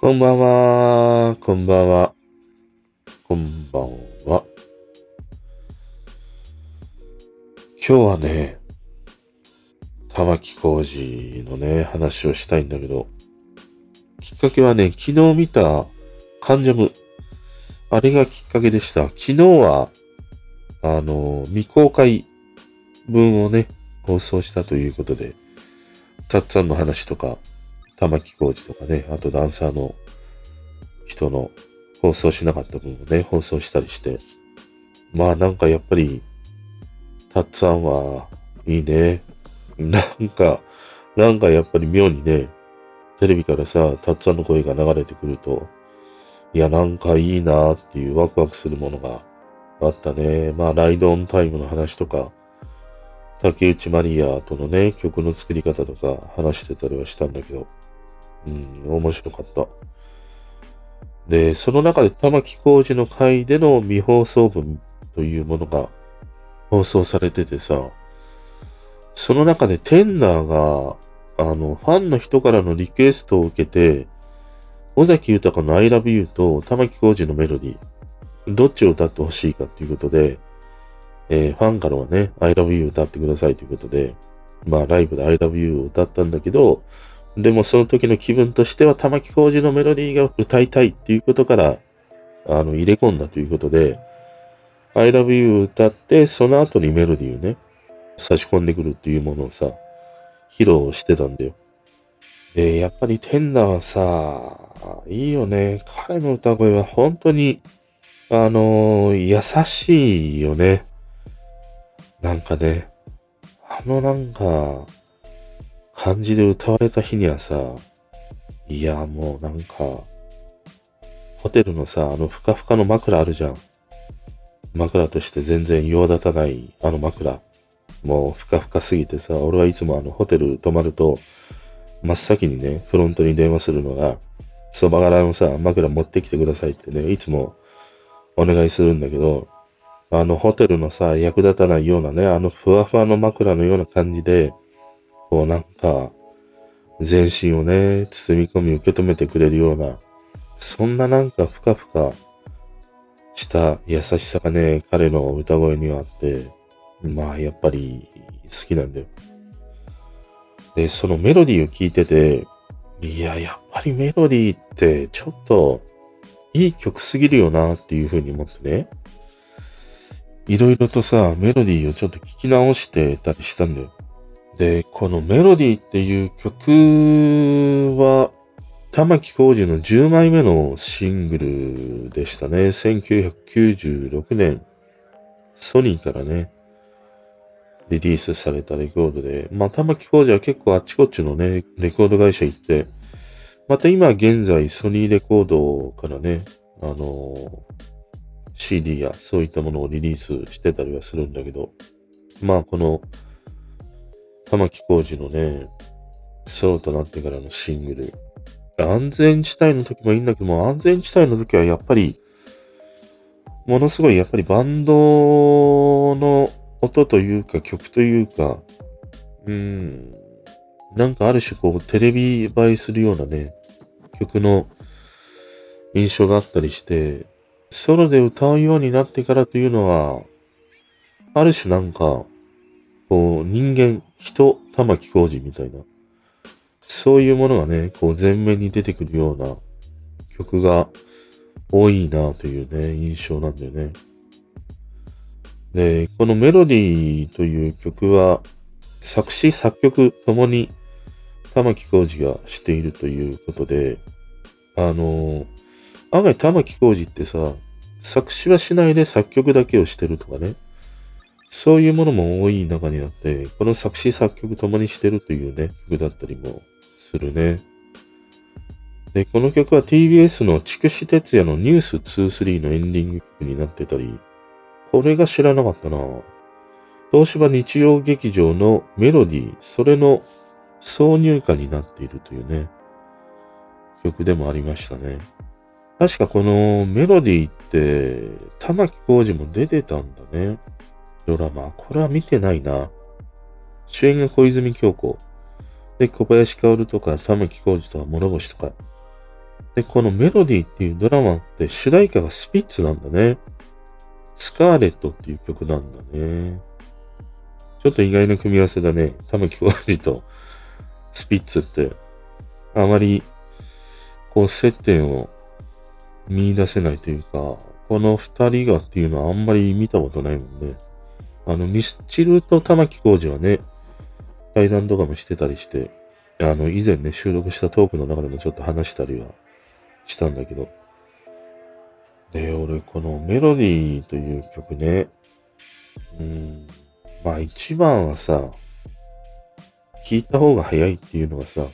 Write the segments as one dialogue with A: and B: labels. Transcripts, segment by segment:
A: こんばんは、こんばんは、こんばんは。今日はね、玉木浩二のね、話をしたいんだけど、きっかけはね、昨日見たカンジャム。あれがきっかけでした。昨日は、あの、未公開分をね、放送したということで、たっつぁんの話とか、玉木浩二とかね、あとダンサーの人の放送しなかった分をね、放送したりして。まあなんかやっぱり、たっつぁんはいいね。なんか、なんかやっぱり妙にね、テレビからさ、たっつぁんの声が流れてくると、いやなんかいいなーっていうワクワクするものがあったね。まあライドオンタイムの話とか、竹内まりやとのね、曲の作り方とか話してたりはしたんだけど、うん、面白かった。で、その中で玉木浩二の回での未放送分というものが放送されててさ、その中でテンダーが、あの、ファンの人からのリクエストを受けて、尾崎豊の I love you と玉木浩二のメロディー、どっちを歌ってほしいかということで、えー、ファンからはね、I love you 歌ってくださいということで、まあライブで I love you を歌ったんだけど、でもその時の気分としては玉置浩二のメロディーが歌いたいっていうことから、あの、入れ込んだということで、I love you 歌って、その後にメロディーをね、差し込んでくるっていうものをさ、披露してたんだよ。で、やっぱりテンダはさ、いいよね。彼の歌声は本当に、あのー、優しいよね。なんかね、あのなんか、感じで歌われた日にはさ、いや、もうなんか、ホテルのさ、あのふかふかの枕あるじゃん。枕として全然用立たないあの枕。もうふかふかすぎてさ、俺はいつもあのホテル泊まると、真っ先にね、フロントに電話するのが、そば柄のさ、枕持ってきてくださいってね、いつもお願いするんだけど、あのホテルのさ、役立たないようなね、あのふわふわの枕のような感じで、こうなんか、全身をね、包み込み受け止めてくれるような、そんななんかふかふかした優しさがね、彼の歌声にはあって、まあやっぱり好きなんだよ。で、そのメロディーを聴いてて、いや、やっぱりメロディーってちょっといい曲すぎるよなっていうふうに思ってね。いろいろとさ、メロディーをちょっと聞き直してたりしたんだよ。で、このメロディーっていう曲は、玉置浩二の10枚目のシングルでしたね。1996年、ソニーからね、リリースされたレコードで、まあ、玉置浩二は結構あっちこっちのね、レコード会社行って、また今現在ソニーレコードからね、あの、CD やそういったものをリリースしてたりはするんだけど、まあこの玉置浩二のね、ソロとなってからのシングル。安全地帯の時もいいんだけども、安全地帯の時はやっぱり、ものすごいやっぱりバンドの音というか曲というか、うん、なんかある種こうテレビ映えするようなね、曲の印象があったりして、ソロで歌うようになってからというのは、ある種なんか、こう人間、人、玉木浩二みたいな、そういうものがね、こう前面に出てくるような曲が多いなというね、印象なんだよね。で、このメロディーという曲は、作詞、作曲ともに玉木浩二がしているということで、あの、案外玉木浩二ってさ、作詞はしないで作曲だけをしてるとかね、そういうものも多い中にあって、この作詞作曲共にしてるというね、曲だったりもするね。で、この曲は TBS の筑紫哲也のニュース23のエンディング曲になってたり、これが知らなかったな東芝日曜劇場のメロディー、それの挿入歌になっているというね、曲でもありましたね。確かこのメロディーって、玉木浩二も出てたんだね。ドラマ。これは見てないな。主演が小泉京子。で、小林薫とか玉木浩二とか諸星とか。で、このメロディーっていうドラマって主題歌がスピッツなんだね。スカーレットっていう曲なんだね。ちょっと意外な組み合わせだね。玉木浩二とスピッツって、あまり、こう、接点を見出せないというか、この二人がっていうのはあんまり見たことないもんね。あの、ミスチルと玉木浩二はね、対談とかもしてたりして、あの、以前ね、収録したトークの中でもちょっと話したりはしたんだけど。で、俺、このメロディーという曲ね、うん、まあ一番はさ、聞いた方が早いっていうのがさ、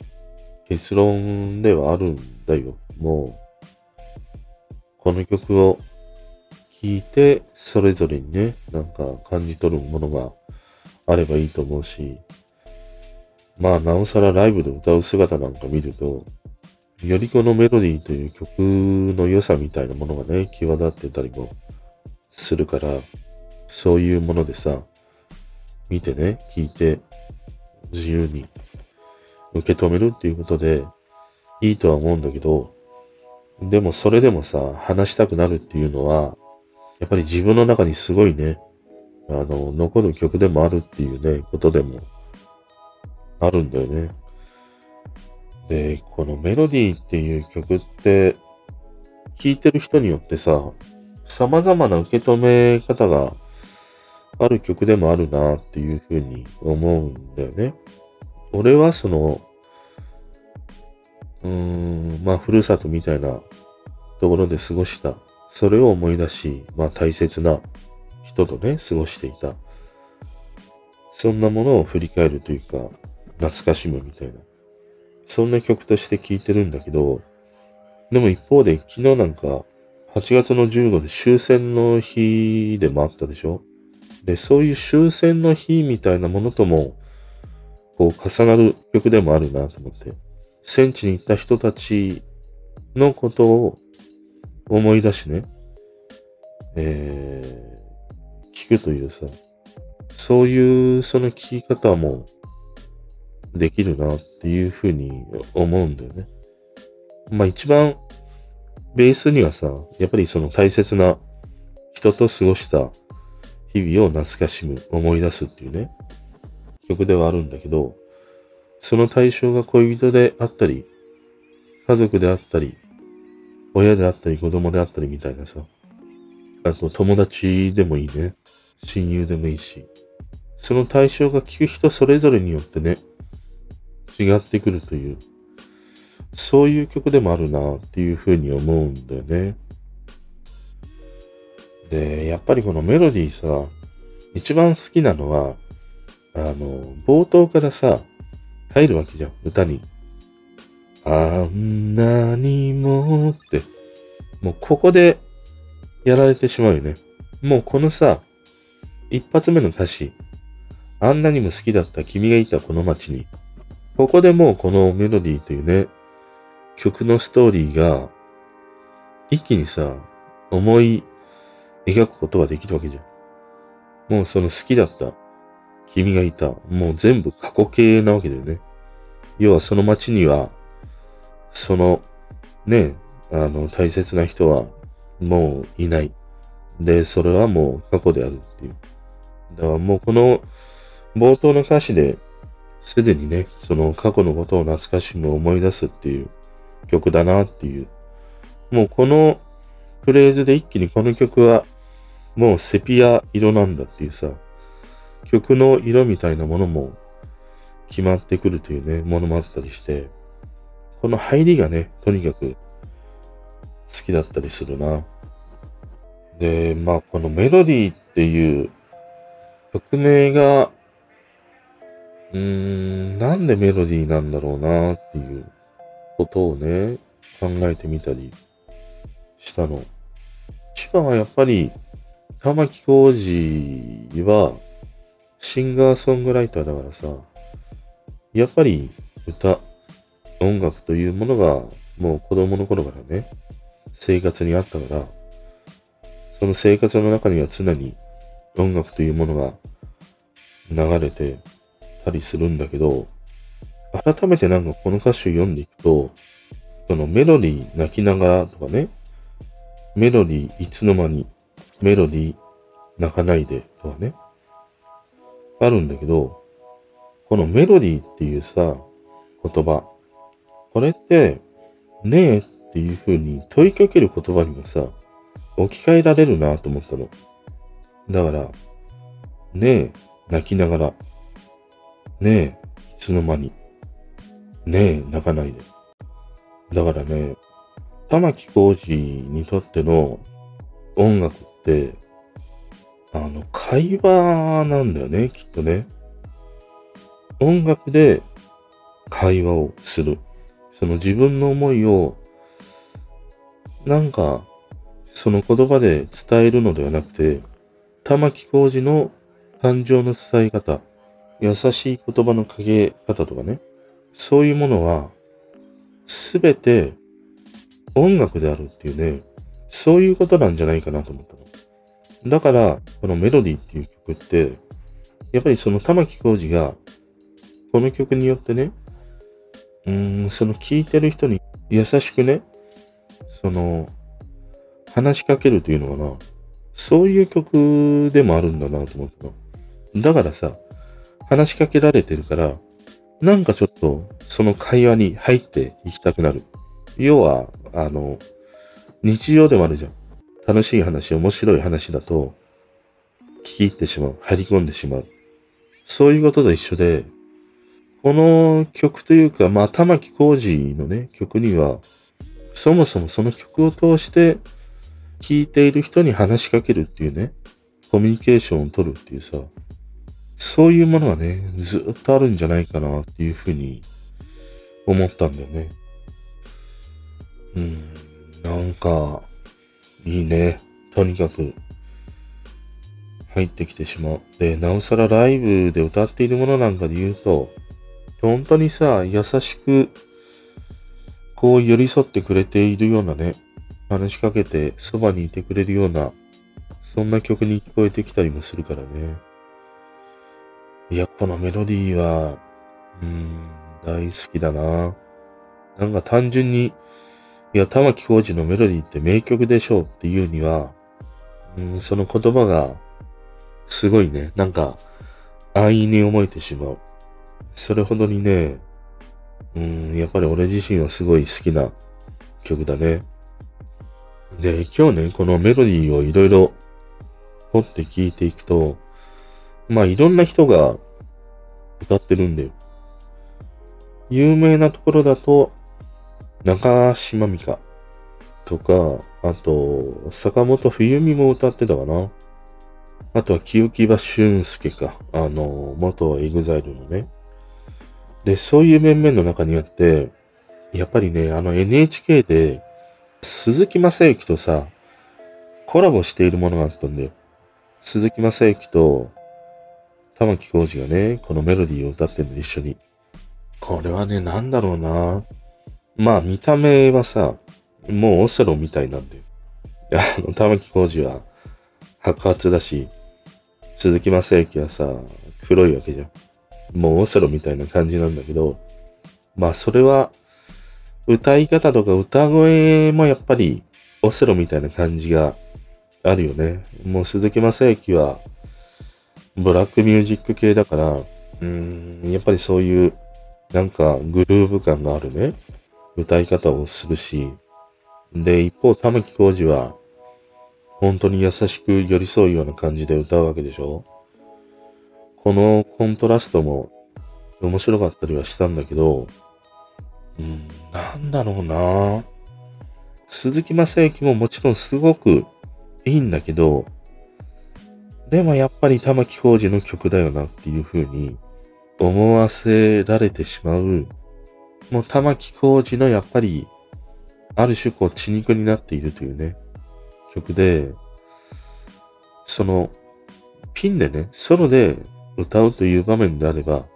A: 結論ではあるんだよ。もう、この曲を聴いて、それぞれにね、なんか感じ取るものがあればいいと思うし、まあ、なおさらライブで歌う姿なんか見ると、よりこのメロディーという曲の良さみたいなものがね、際立ってたりもするから、そういうものでさ、見てね、聞いて、自由に受け止めるっていうことで、いいとは思うんだけど、でもそれでもさ、話したくなるっていうのは、やっぱり自分の中にすごいね、あの、残る曲でもあるっていうね、ことでもあるんだよね。で、このメロディーっていう曲って、聴いてる人によってさ、様々な受け止め方がある曲でもあるなっていうふうに思うんだよね。俺はその、うーん、まあ、ふるさとみたいなところで過ごした。それを思い出し、まあ、大切な人とね、過ごしていた。そんなものを振り返るというか、懐かしむみたいな。そんな曲として聴いてるんだけど、でも一方で昨日なんか、8月の15で終戦の日でもあったでしょ？で、そういう終戦の日みたいなものとも、こう重なる曲でもあるなと思って。戦地に行った人たちのことを思い出しね、えー、聞くというさ、そういうその聞き方もできるなっていうふうに思うんだよね。まあ一番ベースにはさ、やっぱりその大切な人と過ごした日々を懐かしむ、思い出すっていうね、曲ではあるんだけど、その対象が恋人であったり、家族であったり、親であったり子供であったりみたいなさ、あと友達でもいいね、親友でもいいし、その対象が聞く人それぞれによってね、違ってくるという、そういう曲でもあるなっていうふうに思うんだよね。で、やっぱりこのメロディーさ、一番好きなのは、あの、冒頭からさ、入るわけじゃん、歌に。あんなにもって、もうここでやられてしまうよね。もうこのさ、一発目の歌詞、あんなにも好きだった君がいたこの街に、ここでもうこのメロディーというね、曲のストーリーが、一気にさ、思い描くことができるわけじゃん。もうその好きだった君がいた。もう全部過去形なわけだよね。要はその街には、その、ね、あの、大切な人はもういない。で、それはもう過去であるっていう。だからもうこの冒頭の歌詞ですでにね、その過去のことを懐かしむ思い出すっていう曲だなっていう。もうこのフレーズで一気にこの曲はもうセピア色なんだっていうさ、曲の色みたいなものも決まってくるというね、ものもあったりして、この入りがね、とにかく好きだったりするな。で、まあこのメロディーっていう曲名がうーん、なんでメロディーなんだろうなっていうことをね、考えてみたりしたの。一番はやっぱり、玉置浩二はシンガーソングライターだからさ、やっぱり歌、音楽というものがもう子供の頃からね、生活にあったから、その生活の中には常に音楽というものが流れてたりするんだけど、改めてなんかこの歌詞を読んでいくと、そのメロディー泣きながらとかね、メロディーいつの間に、メロディー泣かないでとかね、あるんだけど、このメロディーっていうさ、言葉、これって、ねえっていう風に問いかける言葉にもさ、置き換えられるなと思ったの。だから、ねえ、泣きながら、ねえ、いつの間に、ねえ、泣かないで。だからね、玉置浩二にとっての音楽っ、あの、会話なんだよね、きっとね。音楽で会話をする。その自分の思いを、なんか、その言葉で伝えるのではなくて、玉置浩二の感情の伝え方、優しい言葉のかけ方とかね、そういうものは、すべて音楽であるっていうね、そういうことなんじゃないかなと思ったの。だから、このメロディーっていう曲って、やっぱりその玉置浩二が、この曲によってね、うーん、その聴いてる人に優しくね、その、話しかけるというのかな。そういう曲でもあるんだなと思ったの。だからさ、話しかけられてるから、なんかちょっとその会話に入っていきたくなる。要は、あの、日常でもあるじゃん。楽しい話、面白い話だと、聞き入ってしまう。入り込んでしまう。そういうことと一緒で、この曲というか、まあ、玉木浩二のね、曲には、そもそもその曲を通して、聴いている人に話しかけるっていうね、コミュニケーションを取るっていうさ、そういうものがね、ずっとあるんじゃないかなっていうふうに思ったんだよね。うん、なんか、いいね。とにかく、入ってきてしまう。で、なおさらライブで歌っているものなんかで言うと、本当にさ、優しく、こう寄り添ってくれているようなね、話しかけてそばにいてくれるような、そんな曲に聞こえてきたりもするからね。いや、このメロディーは、うん、大好きだな。なんか単純に、いや、玉置浩二のメロディーって名曲でしょうっていうには、うん、その言葉が、すごいね、なんか、安易に思えてしまう。それほどにね、うん、やっぱり俺自身はすごい好きな曲だね。で、今日ね、このメロディーをいろいろ掘って聞いていくと、まあいろんな人が歌ってるんだよ。有名なところだと、中島美嘉とか、あと、坂本冬美も歌ってたかな。あとは清木場俊介か。あの、元 EXILE のね。で、そういう面々の中にあって、やっぱりね、あの NHK で、鈴木雅之とさ、コラボしているものがあったんだよ。鈴木正幸と玉置浩二がね、このメロディーを歌ってるの一緒に。これはね、なんだろうな。まあ、見た目はさ、もうオセロみたいなんだよ。あの、玉置浩二は白髪だし、鈴木正幸はさ、黒いわけじゃん。もうオセロみたいな感じなんだけど、まあそれは、歌い方とか歌声もやっぱりオセロみたいな感じがあるよね。もう鈴木正幸は、ブラックミュージック系だから、うーん、やっぱりそういう、なんかグルーヴ感があるね、歌い方をするし、で、一方、玉木浩二は、本当に優しく寄り添うような感じで歌うわけでしょ？このコントラストも面白かったりはしたんだけど、うん、なんだろうな。鈴木正幸ももちろんすごくいいんだけど、でもやっぱり玉置浩二の曲だよなっていう風に思わせられてしまう、もう玉置浩二のやっぱり、ある種こう血肉になっているというね、曲で、その、ピンでね、ソロで歌うという場面であれば、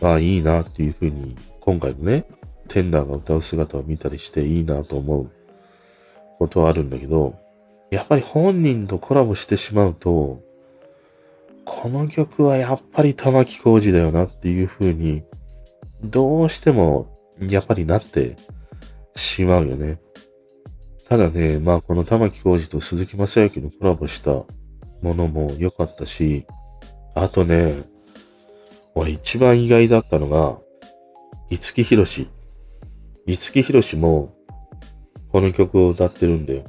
A: ああ、いいなっていう風に、今回のね、テンダーが歌う姿を見たりしていいなと思うことはあるんだけど、やっぱり本人とコラボしてしまうと、この曲はやっぱり玉置浩二だよなっていう風に、どうしてもやっぱりなってしまうよね。ただね、まあこの玉置浩二と鈴木正幸のコラボしたものも良かったし、あとね、俺一番意外だったのが、五木ひろし。五木ひろしもこの曲を歌ってるんだよ。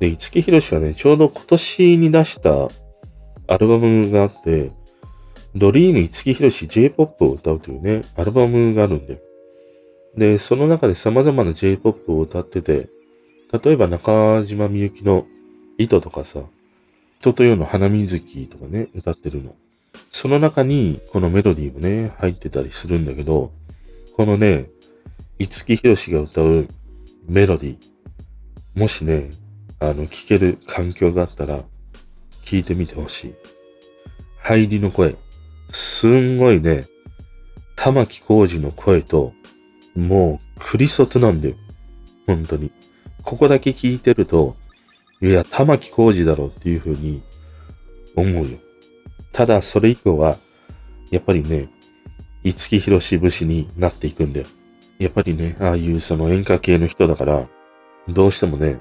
A: で、五木ひろしはね、ちょうど今年に出したアルバムがあって、ドリーム五木ひろし J-POP を歌うというね、アルバムがあるんだよ。で、その中で様々な J-POP を歌ってて、例えば中島みゆきの糸とかさ、人と世の花水木とかね、歌ってるの。その中にこのメロディーもね、入ってたりするんだけど、このね、五木ひろしが歌うメロディー、もしね、あの、聴ける環境があったら、聞いてみてほしい。入りの声、すんごいね、玉木浩二の声と、もう、クリソツなんだよ。本当に。ここだけ聞いてると、いや、玉木浩二だろうっていう風に思うよ。ただ、それ以降は、やっぱりね、五木ひろし節になっていくんだよ。やっぱりね、ああいうその演歌系の人だから、どうしてもね、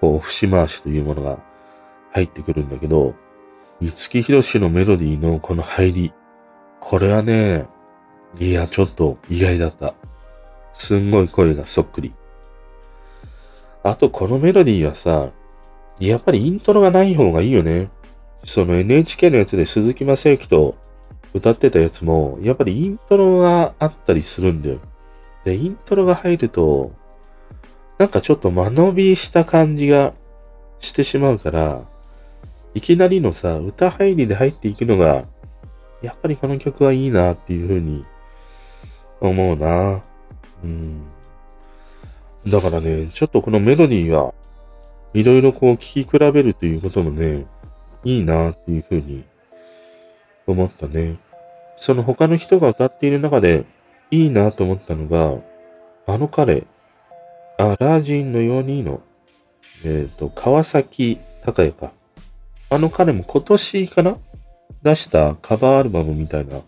A: こう、節回しというものが入ってくるんだけど、五木ひろしのメロディーのこの入り、これはね、いや、ちょっと意外だった。すんごい声がそっくり。あと、このメロディーはさ、やっぱりイントロがない方がいいよね。その NHK のやつで鈴木正幸と歌ってたやつも、やっぱりイントロがあったりするんだよ。で、イントロが入ると、なんかちょっと間延びした感じがしてしまうから、いきなりのさ、歌入りで入っていくのが、やっぱりこの曲はいいなっていうふうに思うな。うん。だからね、ちょっとこのメロディーはいろいろこう聴き比べるということもね、いいなっていうふうに思ったね。その他の人が歌っている中でいいなと思ったのが、あの彼、アラージンのようにの、えっ、ー、と、川崎隆也か。あの彼も今年かな出したカバーアルバムみたいな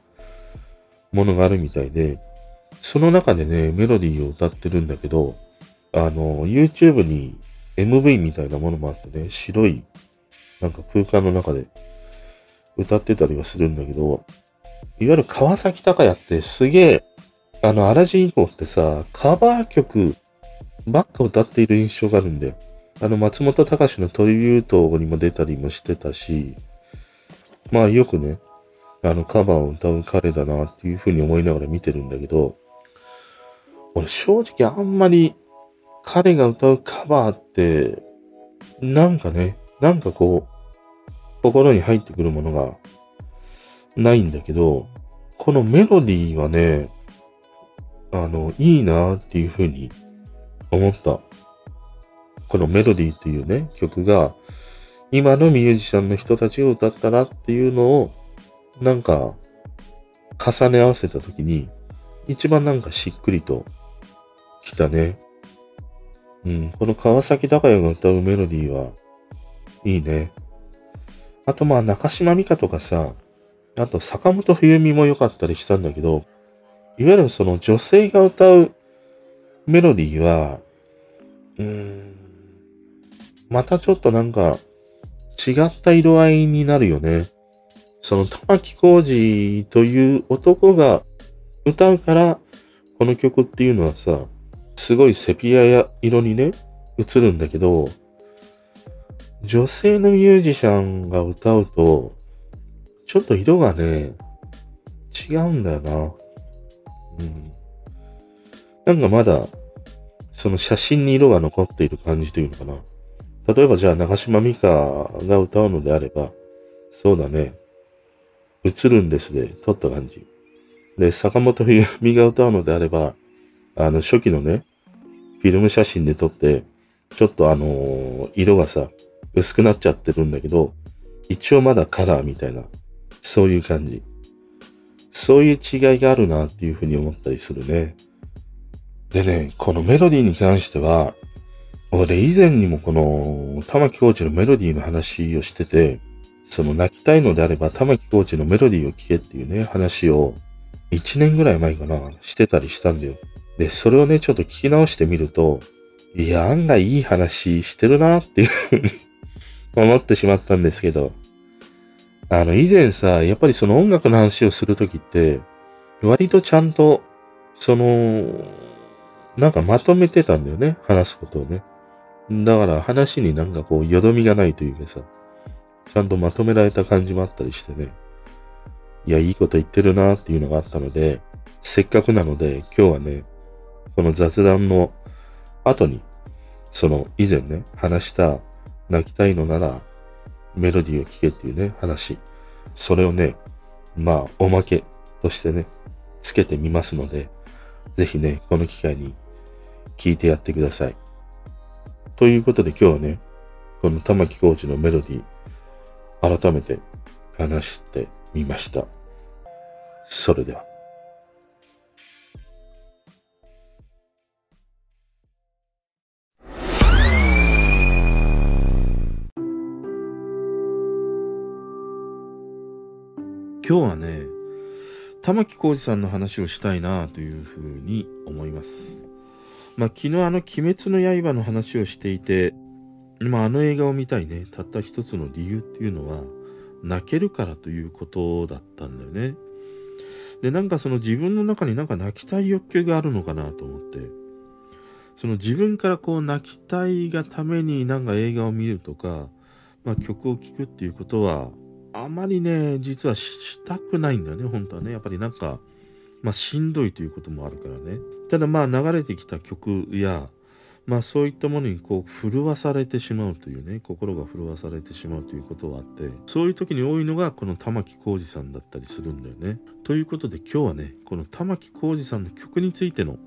A: ものがあるみたいで、その中でね、メロディーを歌ってるんだけど、あの、YouTube に MV みたいなものもあってね、白い、なんか空間の中で歌ってたりはするんだけど、いわゆる川崎隆也ってすげえ、あの、アラジン以降ってさ、カバー曲ばっか歌っている印象があるんだよ。あの、松本隆のトリビュートにも出たりもしてたし、まあよくね、あの、カバーを歌う彼だなっていうふうに思いながら見てるんだけど、俺正直あんまり彼が歌うカバーって、なんかね、なんかこう、心に入ってくるものがないんだけど、このメロディーはね、あの、いいなっていうふうに思った。このメロディーっていうね、曲が、今のミュージシャンの人たちが歌ったらっていうのを、なんか、重ね合わせたときに、一番なんかしっくりときたね。うん、この川崎隆也が歌うメロディーは、いいね。あとまあ中島美嘉とかさ、あと坂本冬美も良かったりしたんだけど、いわゆるその女性が歌うメロディーは、うーん、またちょっとなんか違った色合いになるよね。その玉置浩二という男が歌うから、この曲っていうのはさ、すごいセピアや色にね、映るんだけど、女性のミュージシャンが歌うと、ちょっと色がね、違うんだよな。うん。なんかまだ、その写真に色が残っている感じというのかな。例えばじゃあ長島美香が歌うのであれば、そうだね。映るんですで撮った感じ。で、坂本冬美が歌うのであれば、あの、初期のね、フィルム写真で撮って、ちょっとあのー、色がさ、薄くなっちゃってるんだけど、一応まだカラーみたいな、そういう感じ。そういう違いがあるなっていうふうに思ったりするね。でね、このメロディーに関しては、俺以前にもこの玉木コーチのメロディーの話をしてて、その泣きたいのであれば玉置コーチのメロディーを聴けっていうね、話を1年ぐらい前かな、してたりしたんだよ。で、それをね、ちょっと聞き直してみると、いや、案外いい話してるなっていうふうに 思ってしまったんですけど、あの、以前さ、やっぱりその音楽の話をするときって、割とちゃんと、その、なんかまとめてたんだよね、話すことをね。だから話になんかこう、よどみがないというかさ、ちゃんとまとめられた感じもあったりしてね。いや、いいこと言ってるなっていうのがあったので、せっかくなので、今日はね、この雑談の後に、その以前ね、話した泣きたいのならメロディーを聴けっていうね、話。それをね、まあ、おまけとしてね、つけてみますので、ぜひね、この機会に聞いてやってください。ということで今日はね、この玉木コーチのメロディー、改めて話してみました。それでは。今日はね、玉置浩二さんの話をしたいなというふうに思います。まあ、昨日あの鬼滅の刃の話をしていて、まあ、あの映画を見たいね、たった一つの理由っていうのは、泣けるからということだったんだよね。で、なんかその自分の中になんか泣きたい欲求があるのかなと思って、その自分からこう泣きたいがためになんか映画を見るとか、まあ、曲を聴くっていうことはあまりね、実はしたくないんだよね、本当はね。やっぱりなんか、まあしんどいということもあるからね。ただまあ流れてきた曲や、まあそういったものにこう震わされてしまうというね、心が震わされてしまうということはあって、そういう時に多いのがこの玉置浩二さんだったりするんだよね。ということで今日はね、この玉置浩二さんの曲についての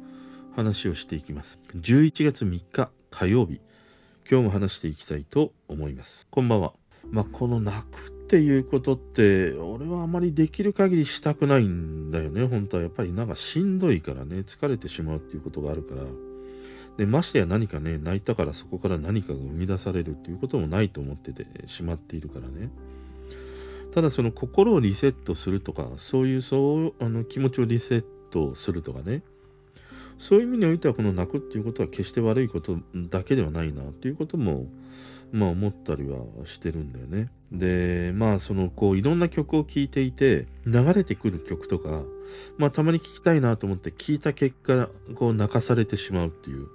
A: 話をしていきます。11月3日火曜日、今日も話していきたいと思います。こんばんは。まあ、この泣くっていうことって俺はあまりできる限りしたくないんだよね。本当はやっぱりなんかしんどいからね。疲れてしまうっていうことがあるから。でましてや何かね泣いたからそこから何かが生み出されるっていうこともないと思っててしまっているからね。ただその心をリセットするとかそういうそうあの気持ちをリセットするとかね。そういう意味においてはこの泣くっていうことは決して悪いことだけではないなっていうこともまあ思ったりはしてるんだよね。で、まあそのこういろんな曲を聴いていて流れてくる曲とか、まあたまに聴きたいなと思って聴いた結果、こう泣かされてしまうっていう、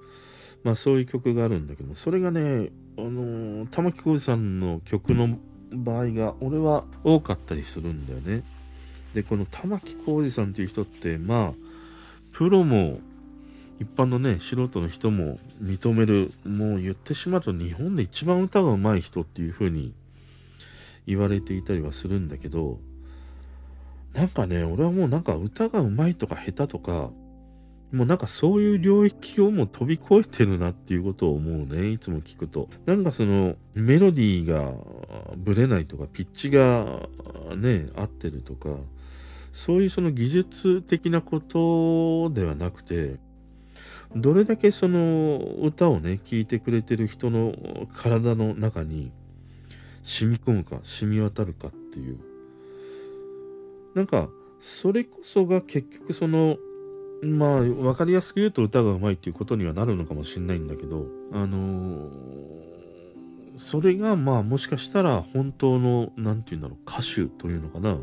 A: まあそういう曲があるんだけどそれがね、あの玉置浩二さんの曲の場合が俺は多かったりするんだよね。で、この玉置浩二さんっていう人って、まあ、プロも一般のね、素人の人も認める、もう言ってしまうと日本で一番歌が上手い人っていう風に言われていたりはするんだけど、なんかね、俺はもうなんか歌が上手いとか下手とか、もうなんかそういう領域をもう飛び越えてるなっていうことを思うね、いつも聞くと。なんかそのメロディーがブレないとか、ピッチがね、合ってるとか、そういうその技術的なことではなくて、どれだけその歌をね、聴いてくれてる人の体の中に染み込むか、染み渡るかっていう。なんか、それこそが結局その、まあ、わかりやすく言うと歌がうまいっていうことにはなるのかもしれないんだけど、あのー、それがまあもしかしたら本当の、なんて言うんだろう、歌手というのかな。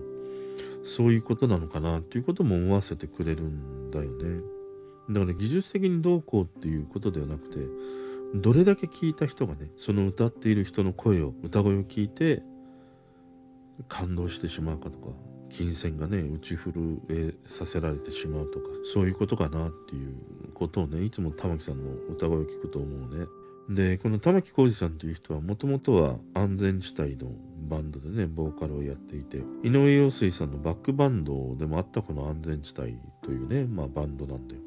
A: そういうことなのかなっていうことも思わせてくれるんだよね。だから技術的にどうこうっていうことではなくて、どれだけ聞いた人がね、その歌っている人の声を、歌声を聞いて、感動してしまうかとか、金銭がね、打ち震えさせられてしまうとか、そういうことかなっていうことをね、いつも玉木さんの歌声を聞くと思うね。で、この玉置浩二さんという人はもともとは安全地帯のバンドでね、ボーカルをやっていて、井上陽水さんのバックバンドでもあったこの安全地帯というね、まあバンドなんだよ。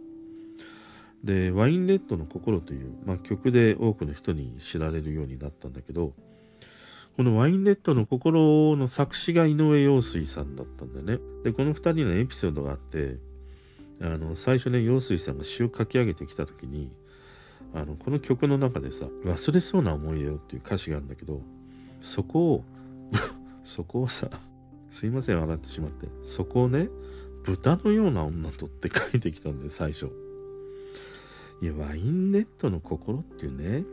A: で、ワインレッドの心という、まあ、曲で多くの人に知られるようになったんだけど、このワインレッドの心の作詞が井上陽水さんだったんだよね。で、この二人のエピソードがあって、あの、最初ね、陽水さんが詩を書き上げてきた時に、あの、この曲の中でさ、忘れそうな思い出よっていう歌詞があるんだけど、そこを そこをさ、すいません、笑ってしまって。そこをね、豚のような女とって書いてきたんで、最初。いや、ワインネットの心っていうね、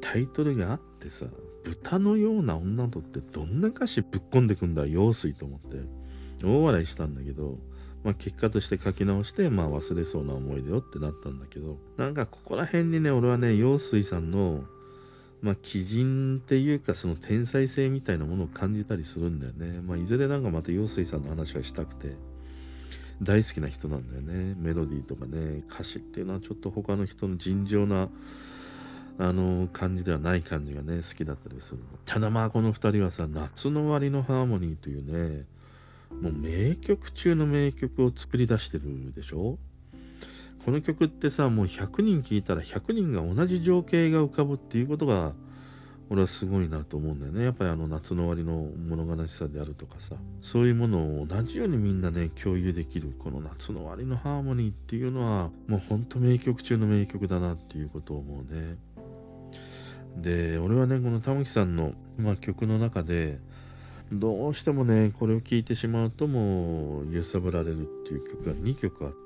A: タイトルがあってさ、豚のような女とってどんな歌詞ぶっ込んでくんだ、用水と思って。大笑いしたんだけど、まあ、結果として書き直して、まあ、忘れそうな思い出よってなったんだけど、なんかここら辺にね、俺はね、陽水さんの、まあ、鬼人っていうか、その天才性みたいなものを感じたりするんだよね。まあ、いずれなんかまた陽水さんの話はしたくて、大好きな人なんだよね。メロディーとかね、歌詞っていうのはちょっと他の人の尋常な、あの感じではない感じがね、好きだったりするの。ただまあこの二人はさ、夏の終わりのハーモニーというね、もう名曲中の名曲を作り出してるでしょ？この曲ってさ、もう100人聴いたら100人が同じ情景が浮かぶっていうことが、俺はすごいなと思うんだよね。やっぱりあの夏の終わりの物悲しさであるとかさ、そういうものを同じようにみんなね、共有できる、この夏の終わりのハーモニーっていうのは、もうほんと名曲中の名曲だなっていうことを思うね。で、俺はね、この玉木さんの、まあ、曲の中で、どうしてもね、これを聴いてしまうともう揺さぶられるっていう曲が2曲あって、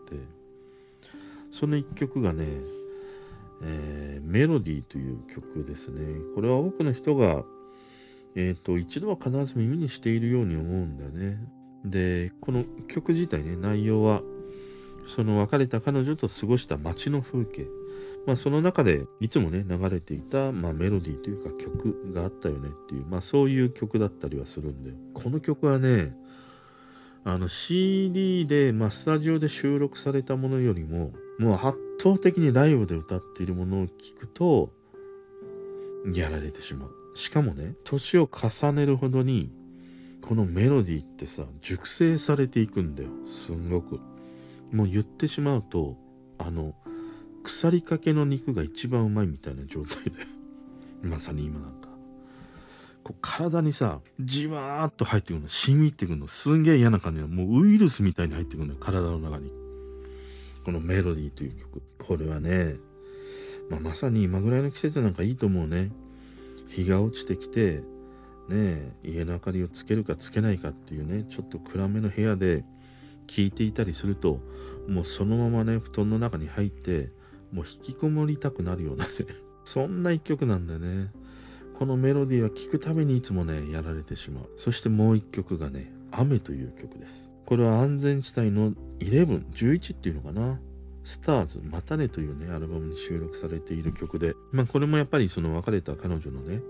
A: その1曲がね、えー、メロディーという曲ですね。これは多くの人が、えっ、ー、と、一度は必ず耳にしているように思うんだよね。で、この曲自体ね、内容は、その別れた彼女と過ごした街の風景。まあその中でいつもね流れていた、まあ、メロディーというか曲があったよねっていう、まあそういう曲だったりはするんで、この曲はね、あの CD で、まあスタジオで収録されたものよりも、もう圧倒的にライブで歌っているものを聞くと、やられてしまう。しかもね、年を重ねるほどに、このメロディーってさ、熟成されていくんだよ。すんごく。もう言ってしまうと、あの、腐りかけの肉が一番うまいみたいな状態だよ。まさに今なんか。こう体にさ、じわーっと入ってくるの、染み入ってくるの、すんげえ嫌な感じが、もうウイルスみたいに入ってくるのよ、体の中に。このメロディーという曲。これはね、まあ、まさに今ぐらいの季節なんかいいと思うね。日が落ちてきて、ね家の明かりをつけるかつけないかっていうね、ちょっと暗めの部屋で聴いていたりすると、もうそのままね、布団の中に入って、もう引きこもりたくなるようなね そんな一曲なんだよね。このメロディーは聴くためにいつもね、やられてしまう。そしてもう一曲がね、雨という曲です。これは安全地帯の11、11っていうのかな。スターズ、またねというね、アルバムに収録されている曲で、まあこれもやっぱりその別れた彼女のね、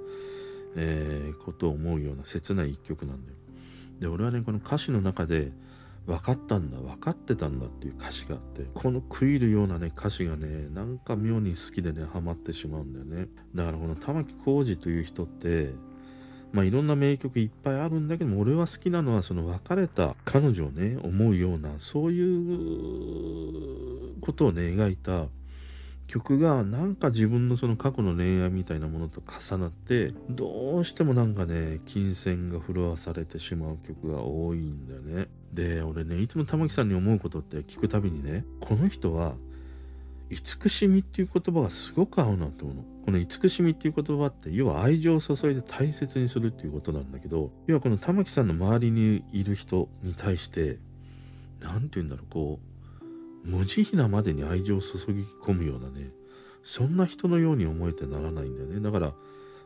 A: えー、ことを思うような切ない一曲なんだよ。で、俺はね、この歌詞の中で、分かったんだ分かってたんだっていう歌詞があってこの食い入るようなね歌詞がねなんか妙に好きでねハマってしまうんだよね。だからこの玉置浩二という人ってまあいろんな名曲いっぱいあるんだけども俺は好きなのはその別れた彼女をね思うようなそういうことをね描いた曲がなんか自分のその過去の恋愛みたいなものと重なってどうしてもなんかね金銭が震わされてしまう曲が多いんだよねで俺ねいつも玉木さんに思うことって聞くたびにねこの人は慈しみっていう言葉がすごく合うなと思うの。この慈しみっていう言葉って要は愛情を注いで大切にするっていうことなんだけど要はこの玉木さんの周りにいる人に対して何て言うんだろうこう無慈悲なまでに愛情を注ぎ込むようなね、そんな人のように思えてならないんだよね。だから、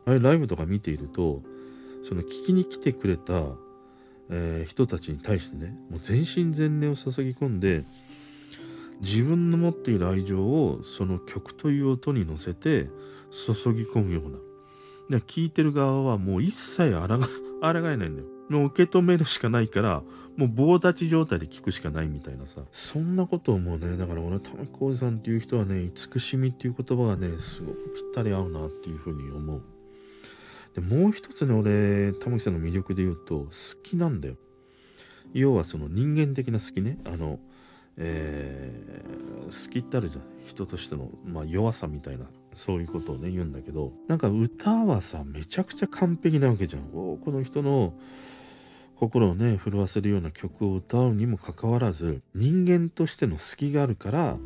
A: あれライブとか見ていると、その聞きに来てくれた、えー、人たちに対してね、もう全身全霊を注ぎ込んで、自分の持っている愛情をその曲という音に乗せて注ぎ込むような。で聞いてる側はもう一切あらが、抗えないんだよ。もう受け止めるしかないから、もう棒立ち状態で聞くしかないみたいなさ。そんなことをもうね、だから俺、玉置浩二さんっていう人はね、慈しみっていう言葉がね、すごくぴったり合うなっていうふうに思う。で、もう一つね、俺、玉置さんの魅力で言うと、好きなんだよ。要はその人間的な好きね。あの、えー、好きってあるじゃん。人としての、まあ、弱さみたいな、そういうことをね、言うんだけど、なんか歌はさ、めちゃくちゃ完璧なわけじゃん。おこの人の、心をね、震わせるような曲を歌うにもかかわらず、人間としての隙があるから、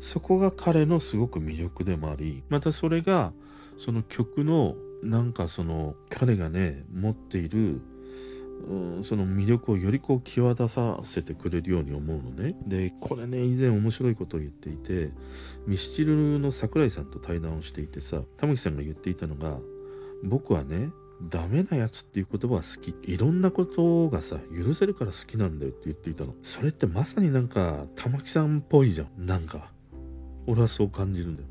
A: そこが彼のすごく魅力でもあり、またそれが、その曲の、なんかその、彼がね、持っている、その魅力をよりこう際立たせてくれるように思うのね。で、これね、以前面白いことを言っていて、ミスチルの桜井さんと対談をしていてさ、玉木さんが言っていたのが、僕はね、ダメなやつっていう言葉は好き。いろんなことがさ、許せるから好きなんだよって言っていたの。それってまさになんか、玉木さんっぽいじゃん。なんか。俺はそう感じるんだよ。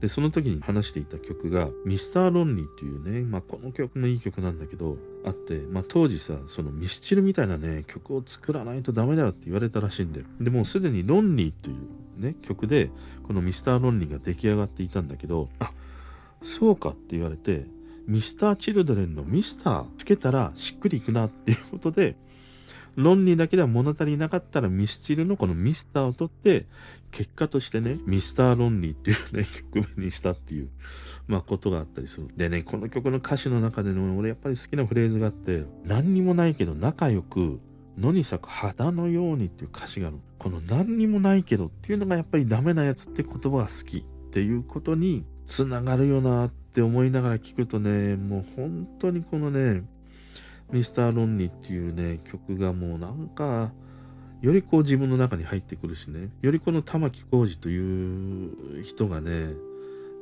A: で、その時に話していた曲が、ミスターロンリーっていうね、まあこの曲もいい曲なんだけど、あって、まあ当時さ、そのミスチルみたいなね、曲を作らないとダメだよって言われたらしいんだよ。で、もうすでにロンリーというね、曲で、このミスターロンリーが出来上がっていたんだけど、あ、そうかって言われて、ミスターチルドレンのミスターつけたらしっくりいくなっていうことで、論理だけでは物足りなかったらミスチルのこのミスターを取って、結果としてね、ミスター論理っていうね、曲名にしたっていう、まあことがあったりする。でね、この曲の歌詞の中での俺やっぱり好きなフレーズがあって、何にもないけど仲良く、野に咲く肌のようにっていう歌詞がある。この何にもないけどっていうのがやっぱりダメなやつって言葉が好きっていうことにつながるよなっって思いながら聞くとね、もう本当にこのね、ミスター・ロンリーっていうね、曲がもうなんか、よりこう自分の中に入ってくるしね、よりこの玉置浩二という人がね、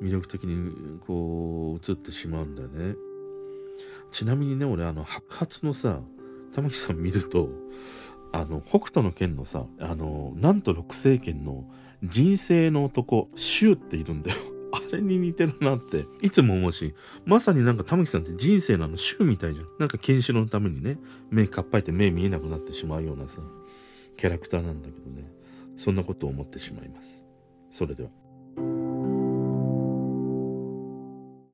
A: 魅力的にこう映ってしまうんだよね。ちなみにね、俺あの白髪のさ、玉木さん見ると、あの、北斗の剣のさ、あの、なんと六星剣の人生の男、シューっているんだよ。あれに似てるなって、いつも思うし、まさになんか玉木さんって人生なの週みたいじゃん。なんか検視のためにね、目かっぱいて目見えなくなってしまうようなさ、キャラクターなんだけどね、そんなことを思ってしまいます。それでは。